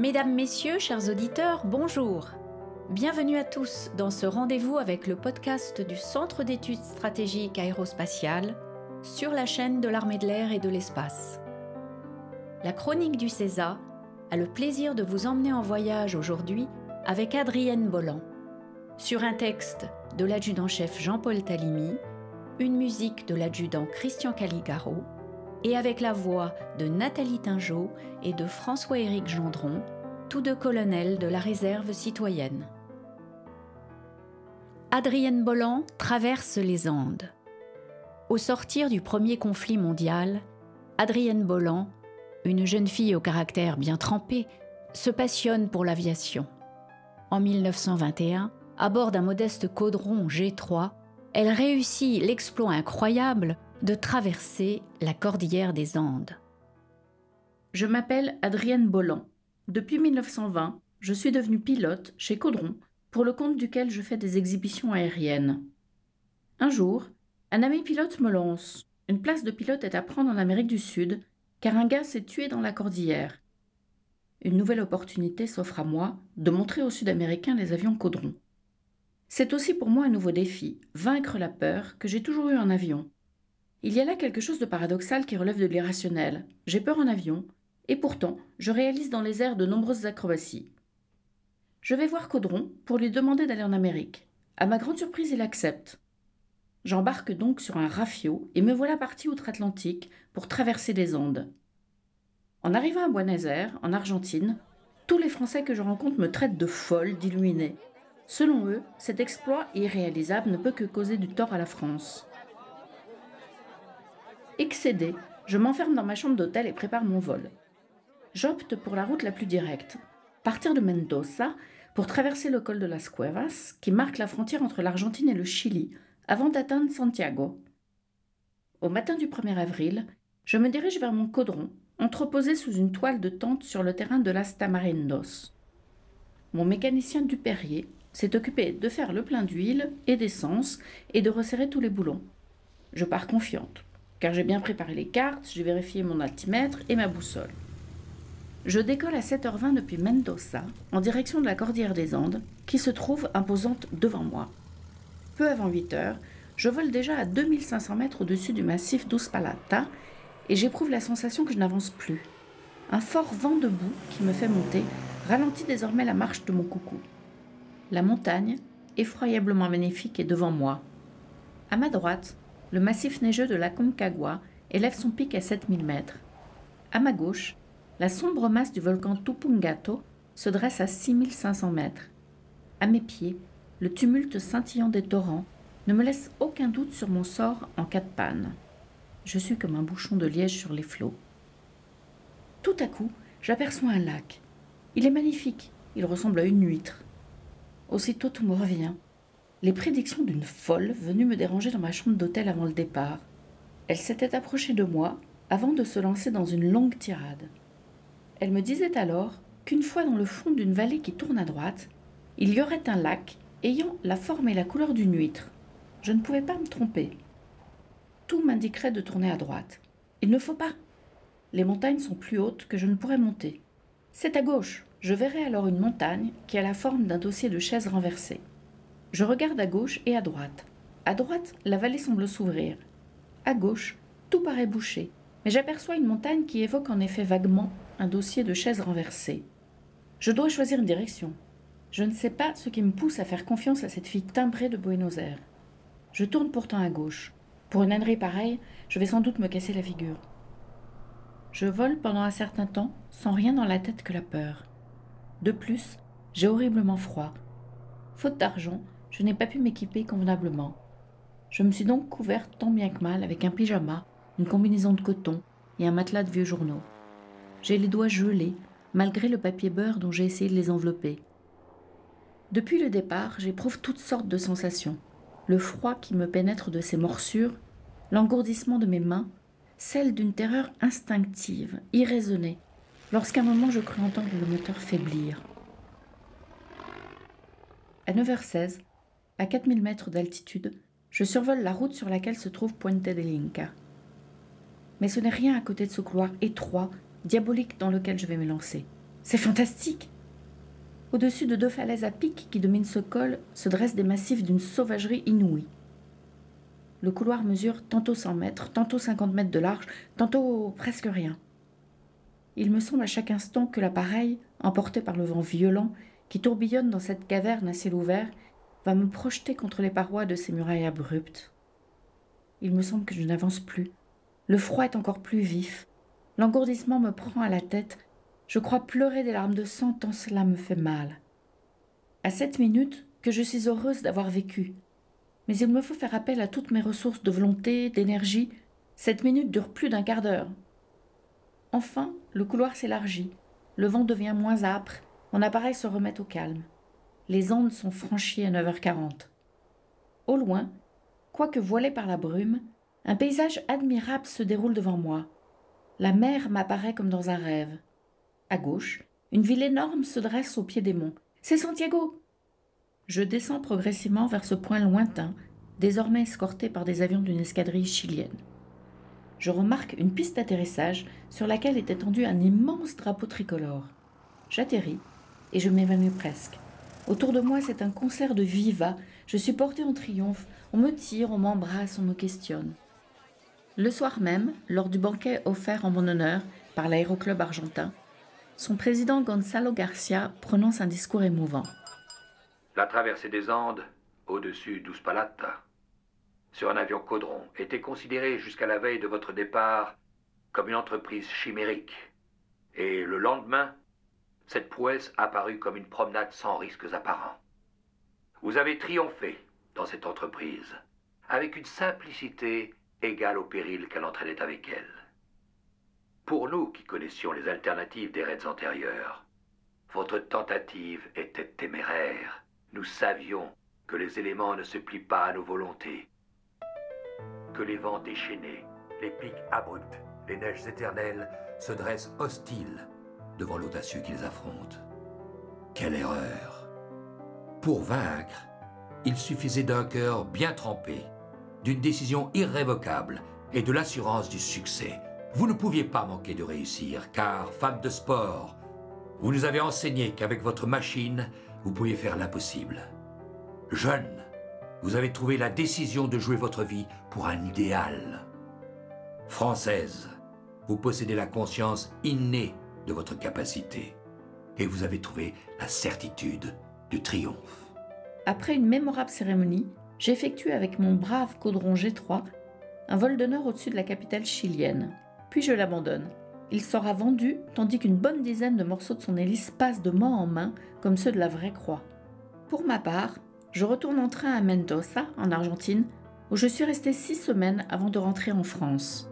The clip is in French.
Mesdames, Messieurs, chers auditeurs, bonjour. Bienvenue à tous dans ce rendez-vous avec le podcast du Centre d'études stratégiques aérospatiales sur la chaîne de l'armée de l'air et de l'espace. La chronique du CESA a le plaisir de vous emmener en voyage aujourd'hui avec Adrienne Bolland, sur un texte de l'adjudant-chef Jean-Paul Talimi, une musique de l'adjudant Christian Caligaro, et avec la voix de Nathalie Tingeau et de François-Éric Gendron, tous deux colonels de la réserve citoyenne. Adrienne Bolland traverse les Andes. Au sortir du premier conflit mondial, Adrienne Bolland, une jeune fille au caractère bien trempé, se passionne pour l'aviation. En 1921, à bord d'un modeste caudron G3, elle réussit l'exploit incroyable de traverser la cordillère des Andes. Je m'appelle Adrienne Bolland. Depuis 1920, je suis devenue pilote chez Caudron, pour le compte duquel je fais des exhibitions aériennes. Un jour, un ami pilote me lance. Une place de pilote est à prendre en Amérique du Sud, car un gars s'est tué dans la cordillère. Une nouvelle opportunité s'offre à moi de montrer aux Sud-Américains les avions Caudron. C'est aussi pour moi un nouveau défi, vaincre la peur que j'ai toujours eue en avion. Il y a là quelque chose de paradoxal qui relève de l'irrationnel. J'ai peur en avion, et pourtant, je réalise dans les airs de nombreuses acrobaties. Je vais voir Caudron pour lui demander d'aller en Amérique. À ma grande surprise, il accepte. J'embarque donc sur un rafio et me voilà parti outre-Atlantique pour traverser les Andes. En arrivant à Buenos Aires, en Argentine, tous les Français que je rencontre me traitent de folle, d'illuminée. Selon eux, cet exploit irréalisable ne peut que causer du tort à la France. Excédé, je m'enferme dans ma chambre d'hôtel et prépare mon vol. J'opte pour la route la plus directe. Partir de Mendoza pour traverser le col de las Cuevas, qui marque la frontière entre l'Argentine et le Chili, avant d'atteindre Santiago. Au matin du 1er avril, je me dirige vers mon caudron, entreposé sous une toile de tente sur le terrain de las Tamarindos. Mon mécanicien Dupérier s'est occupé de faire le plein d'huile et d'essence et de resserrer tous les boulons. Je pars confiante car j'ai bien préparé les cartes, j'ai vérifié mon altimètre et ma boussole. Je décolle à 7h20 depuis Mendoza, en direction de la Cordillère des Andes, qui se trouve imposante devant moi. Peu avant 8 h je vole déjà à 2500 mètres au-dessus du massif d'Uspalata et j'éprouve la sensation que je n'avance plus. Un fort vent de boue qui me fait monter ralentit désormais la marche de mon coucou. La montagne, effroyablement magnifique, est devant moi. À ma droite, le massif neigeux de la Concagua élève son pic à 7000 mètres. À ma gauche, la sombre masse du volcan Tupungato se dresse à 6500 mètres. À mes pieds, le tumulte scintillant des torrents ne me laisse aucun doute sur mon sort en cas de panne. Je suis comme un bouchon de liège sur les flots. Tout à coup, j'aperçois un lac. Il est magnifique, il ressemble à une huître. Aussitôt tout me revient les prédictions d'une folle venue me déranger dans ma chambre d'hôtel avant le départ. Elle s'était approchée de moi avant de se lancer dans une longue tirade. Elle me disait alors qu'une fois dans le fond d'une vallée qui tourne à droite, il y aurait un lac ayant la forme et la couleur d'une huître. Je ne pouvais pas me tromper. Tout m'indiquerait de tourner à droite. Il ne faut pas. Les montagnes sont plus hautes que je ne pourrais monter. C'est à gauche. Je verrai alors une montagne qui a la forme d'un dossier de chaise renversé. Je regarde à gauche et à droite. À droite, la vallée semble s'ouvrir. À gauche, tout paraît bouché, mais j'aperçois une montagne qui évoque en effet vaguement un dossier de chaise renversée. Je dois choisir une direction. Je ne sais pas ce qui me pousse à faire confiance à cette fille timbrée de Buenos Aires. Je tourne pourtant à gauche. Pour une ânerie pareille, je vais sans doute me casser la figure. Je vole pendant un certain temps sans rien dans la tête que la peur. De plus, j'ai horriblement froid. Faute d'argent, je n'ai pas pu m'équiper convenablement. Je me suis donc couverte tant bien que mal avec un pyjama, une combinaison de coton et un matelas de vieux journaux. J'ai les doigts gelés, malgré le papier beurre dont j'ai essayé de les envelopper. Depuis le départ, j'éprouve toutes sortes de sensations. Le froid qui me pénètre de ses morsures, l'engourdissement de mes mains, celle d'une terreur instinctive, irraisonnée, lorsqu'à un moment je crus entendre le moteur faiblir. À 9h16, à 4000 mètres d'altitude, je survole la route sur laquelle se trouve Puente del Inca. Mais ce n'est rien à côté de ce couloir étroit, diabolique dans lequel je vais me lancer. C'est fantastique. Au-dessus de deux falaises à pic qui dominent ce col se dressent des massifs d'une sauvagerie inouïe. Le couloir mesure tantôt 100 mètres, tantôt 50 mètres de large, tantôt presque rien. Il me semble à chaque instant que l'appareil, emporté par le vent violent qui tourbillonne dans cette caverne à ciel ouvert, va me projeter contre les parois de ces murailles abruptes. Il me semble que je n'avance plus. Le froid est encore plus vif. L'engourdissement me prend à la tête. Je crois pleurer des larmes de sang tant cela me fait mal. À cette minute que je suis heureuse d'avoir vécu. Mais il me faut faire appel à toutes mes ressources de volonté, d'énergie. Cette minute dure plus d'un quart d'heure. Enfin, le couloir s'élargit. Le vent devient moins âpre. Mon appareil se remet au calme. Les Andes sont franchies à 9h40. Au loin, quoique voilé par la brume, un paysage admirable se déroule devant moi. La mer m'apparaît comme dans un rêve. À gauche, une ville énorme se dresse au pied des monts. C'est Santiago Je descends progressivement vers ce point lointain, désormais escorté par des avions d'une escadrille chilienne. Je remarque une piste d'atterrissage sur laquelle est étendu un immense drapeau tricolore. J'atterris et je m'évanouis presque. Autour de moi, c'est un concert de viva. Je suis porté en triomphe. On me tire, on m'embrasse, on me questionne. Le soir même, lors du banquet offert en mon honneur par l'aéroclub argentin, son président Gonzalo Garcia prononce un discours émouvant. La traversée des Andes, au-dessus d'Uspalata, sur un avion caudron, était considérée jusqu'à la veille de votre départ comme une entreprise chimérique. Et le lendemain, cette prouesse apparut comme une promenade sans risques apparents. Vous avez triomphé dans cette entreprise, avec une simplicité égale au péril qu'elle entraînait avec elle. Pour nous qui connaissions les alternatives des raids antérieurs, votre tentative était téméraire. Nous savions que les éléments ne se plient pas à nos volontés, que les vents déchaînés, les pics abrupts, les neiges éternelles se dressent hostiles devant l'audacieux qu'ils affrontent. Quelle erreur Pour vaincre, il suffisait d'un cœur bien trempé, d'une décision irrévocable et de l'assurance du succès. Vous ne pouviez pas manquer de réussir, car, femme de sport, vous nous avez enseigné qu'avec votre machine, vous pouviez faire l'impossible. Jeune, vous avez trouvé la décision de jouer votre vie pour un idéal. Française, vous possédez la conscience innée de votre capacité. Et vous avez trouvé la certitude du triomphe. Après une mémorable cérémonie, j'effectue avec mon brave caudron G3 un vol d'honneur au-dessus de la capitale chilienne. Puis je l'abandonne. Il sera vendu tandis qu'une bonne dizaine de morceaux de son hélice passent de main en main comme ceux de la vraie croix. Pour ma part, je retourne en train à Mendoza, en Argentine, où je suis resté six semaines avant de rentrer en France.